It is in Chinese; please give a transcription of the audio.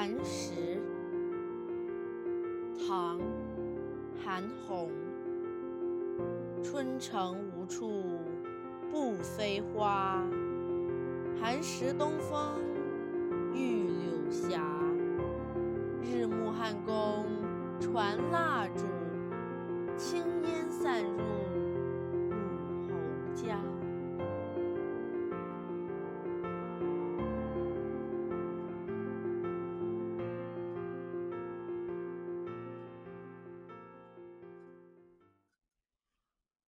寒食，唐，韩翃。春城无处不飞花，寒食东风御柳斜。日暮汉宫传蜡烛。